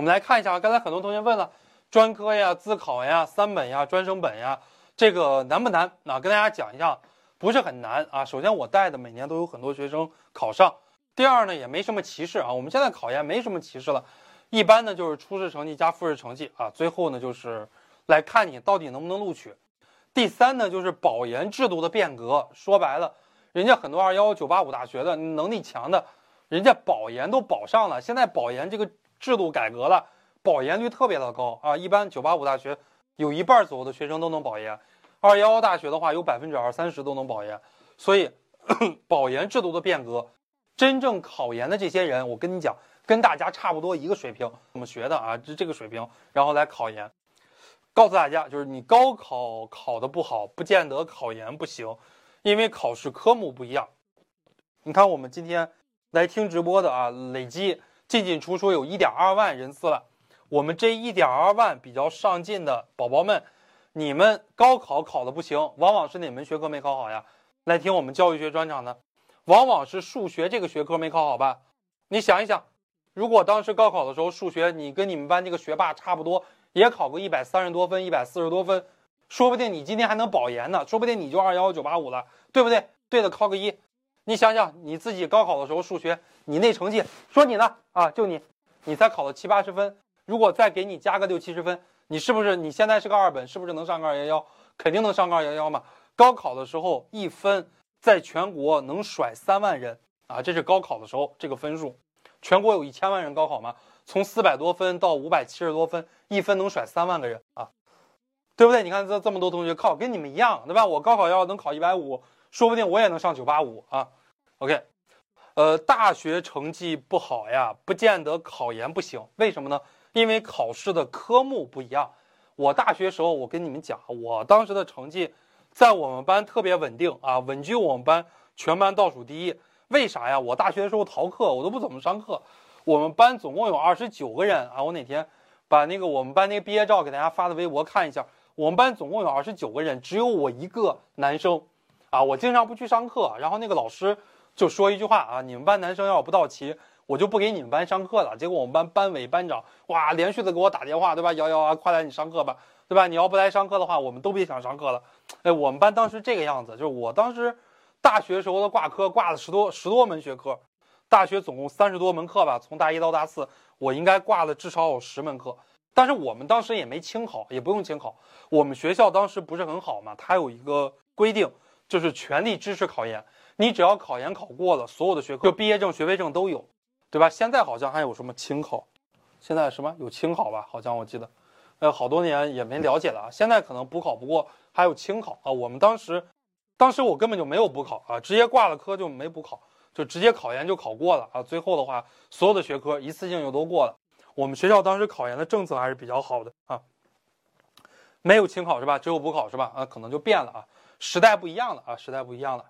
我们来看一下啊，刚才很多同学问了，专科呀、自考呀、三本呀、专升本呀，这个难不难？啊，跟大家讲一下，不是很难啊。首先我带的每年都有很多学生考上，第二呢也没什么歧视啊。我们现在考研没什么歧视了，一般呢就是初试成绩加复试成绩啊，最后呢就是来看你到底能不能录取。第三呢就是保研制度的变革，说白了，人家很多二幺九八五大学的能力强的。人家保研都保上了，现在保研这个制度改革了，保研率特别的高啊！一般九八五大学有一半左右的学生都能保研，二幺幺大学的话有百分之二三十都能保研，所以 保研制度的变革，真正考研的这些人，我跟你讲，跟大家差不多一个水平，怎么学的啊？这这个水平，然后来考研，告诉大家，就是你高考考的不好，不见得考研不行，因为考试科目不一样。你看我们今天。来听直播的啊，累计进进出出有一点二万人次了。我们这一点二万比较上进的宝宝们，你们高考考的不行，往往是哪门学科没考好呀？来听我们教育学专场的，往往是数学这个学科没考好吧？你想一想，如果当时高考的时候数学你跟你们班这个学霸差不多，也考个一百三十多分、一百四十多分，说不定你今天还能保研呢，说不定你就二幺幺九八五了，对不对？对的，考个一。你想想你自己高考的时候数学，你那成绩，说你呢啊，就你，你才考了七八十分，如果再给你加个六七十分，你是不是你现在是个二本，是不是能上个二幺幺？肯定能上个二幺幺嘛。高考的时候一分在全国能甩三万人啊，这是高考的时候这个分数，全国有一千万人高考嘛，从四百多分到五百七十多分，一分能甩三万个人啊，对不对？你看这这么多同学考跟你们一样，对吧？我高考要能考一百五。说不定我也能上九八五啊，OK，呃，大学成绩不好呀，不见得考研不行。为什么呢？因为考试的科目不一样。我大学时候，我跟你们讲，我当时的成绩在我们班特别稳定啊，稳居我们班全班倒数第一。为啥呀？我大学的时候逃课，我都不怎么上课。我们班总共有二十九个人啊，我哪天把那个我们班那个毕业照给大家发的微博看一下。我们班总共有二十九个人，只有我一个男生。啊，我经常不去上课，然后那个老师就说一句话啊，你们班男生要不到齐，我就不给你们班上课了。结果我们班班委班长哇，连续的给我打电话，对吧？瑶瑶啊，快来你上课吧，对吧？你要不来上课的话，我们都别想上课了。哎，我们班当时这个样子，就是我当时大学时候的挂科挂了十多十多门学科，大学总共三十多门课吧，从大一到大四，我应该挂了至少有十门课。但是我们当时也没清考，也不用清考，我们学校当时不是很好嘛，它有一个规定。就是全力支持考研，你只要考研考过了，所有的学科就毕业证、学位证都有，对吧？现在好像还有什么清考，现在什么有清考吧？好像我记得，呃，好多年也没了解了啊。现在可能补考不过，还有清考啊。我们当时，当时我根本就没有补考啊，直接挂了科就没补考，就直接考研就考过了啊。最后的话，所有的学科一次性就都过了。我们学校当时考研的政策还是比较好的啊，没有清考是吧？只有补考是吧？啊，可能就变了啊。时代不一样了啊，时代不一样了。